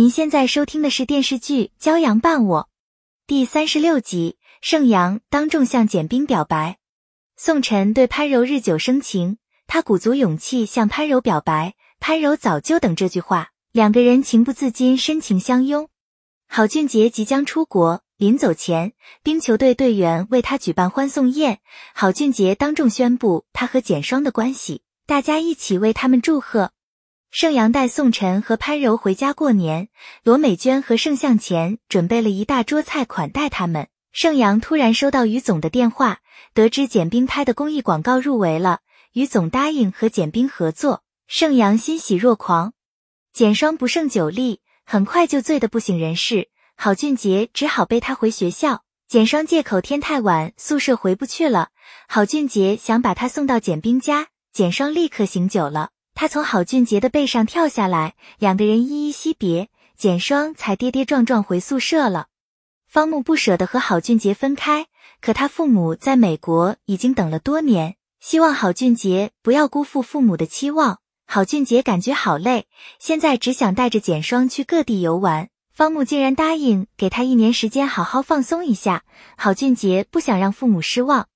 您现在收听的是电视剧《骄阳伴我》第三十六集，盛阳当众向简冰表白。宋晨对潘柔日久生情，他鼓足勇气向潘柔表白，潘柔早就等这句话，两个人情不自禁深情相拥。郝俊杰即将出国，临走前，冰球队队员为他举办欢送宴，郝俊杰当众宣布他和简双的关系，大家一起为他们祝贺。盛阳带宋晨和潘柔回家过年，罗美娟和盛向前准备了一大桌菜款待他们。盛阳突然收到于总的电话，得知简冰拍的公益广告入围了，于总答应和简冰合作，盛阳欣喜若狂。简双不胜酒力，很快就醉得不省人事，郝俊杰只好背他回学校。简双借口天太晚，宿舍回不去了，郝俊杰想把他送到简冰家，简双立刻醒酒了。他从郝俊杰的背上跳下来，两个人依依惜别，简双才跌跌撞撞回宿舍了。方木不舍得和郝俊杰分开，可他父母在美国已经等了多年，希望郝俊杰不要辜负父母的期望。郝俊杰感觉好累，现在只想带着简双去各地游玩。方木竟然答应给他一年时间好好放松一下。郝俊杰不想让父母失望。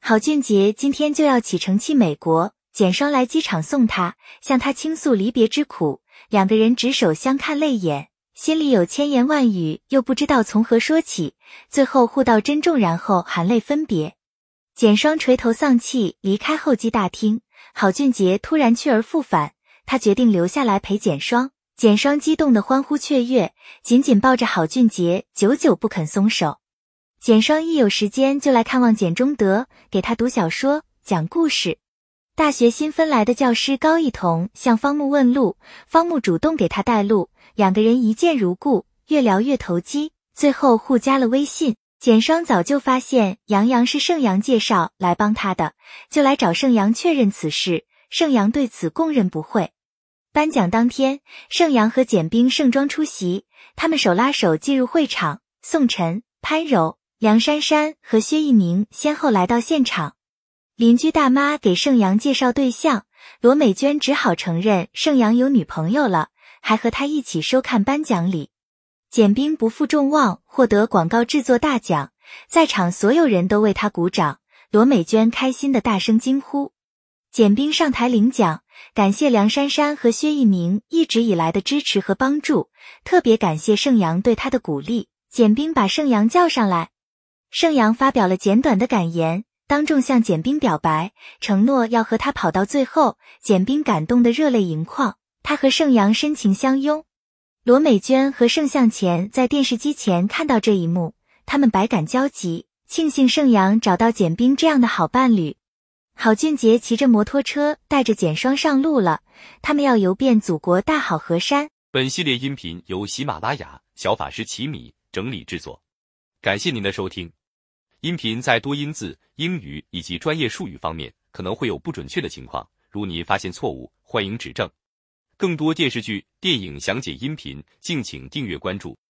郝俊杰今天就要启程去美国。简双来机场送他，向他倾诉离别之苦，两个人执手相看泪眼，心里有千言万语，又不知道从何说起，最后互道珍重，然后含泪分别。简双垂头丧气离开候机大厅，郝俊杰突然去而复返，他决定留下来陪简双。简双激动的欢呼雀跃，紧紧抱着郝俊杰，久久不肯松手。简双一有时间就来看望简中德，给他读小说、讲故事。大学新分来的教师高一彤向方木问路，方木主动给他带路，两个人一见如故，越聊越投机，最后互加了微信。简双早就发现杨洋是盛阳介绍来帮他的，就来找盛阳确认此事。盛阳对此供认不讳。颁奖当天，盛阳和简冰盛装出席，他们手拉手进入会场，宋晨、潘柔、梁珊珊和薛一鸣先后来到现场。邻居大妈给盛阳介绍对象，罗美娟只好承认盛阳有女朋友了，还和他一起收看颁奖礼。简冰不负众望，获得广告制作大奖，在场所有人都为他鼓掌。罗美娟开心的大声惊呼。简冰上台领奖，感谢梁珊珊和薛一鸣一直以来的支持和帮助，特别感谢盛阳对他的鼓励。简冰把盛阳叫上来，盛阳发表了简短的感言。当众向简冰表白，承诺要和他跑到最后。简冰感动得热泪盈眶，他和盛阳深情相拥。罗美娟和盛向前在电视机前看到这一幕，他们百感交集，庆幸盛阳找到简冰这样的好伴侣。郝俊杰骑着摩托车带着简双上路了，他们要游遍祖国大好河山。本系列音频由喜马拉雅小法师奇米整理制作，感谢您的收听。音频在多音字、英语以及专业术语方面可能会有不准确的情况，如你发现错误，欢迎指正。更多电视剧、电影详解音频，敬请订阅关注。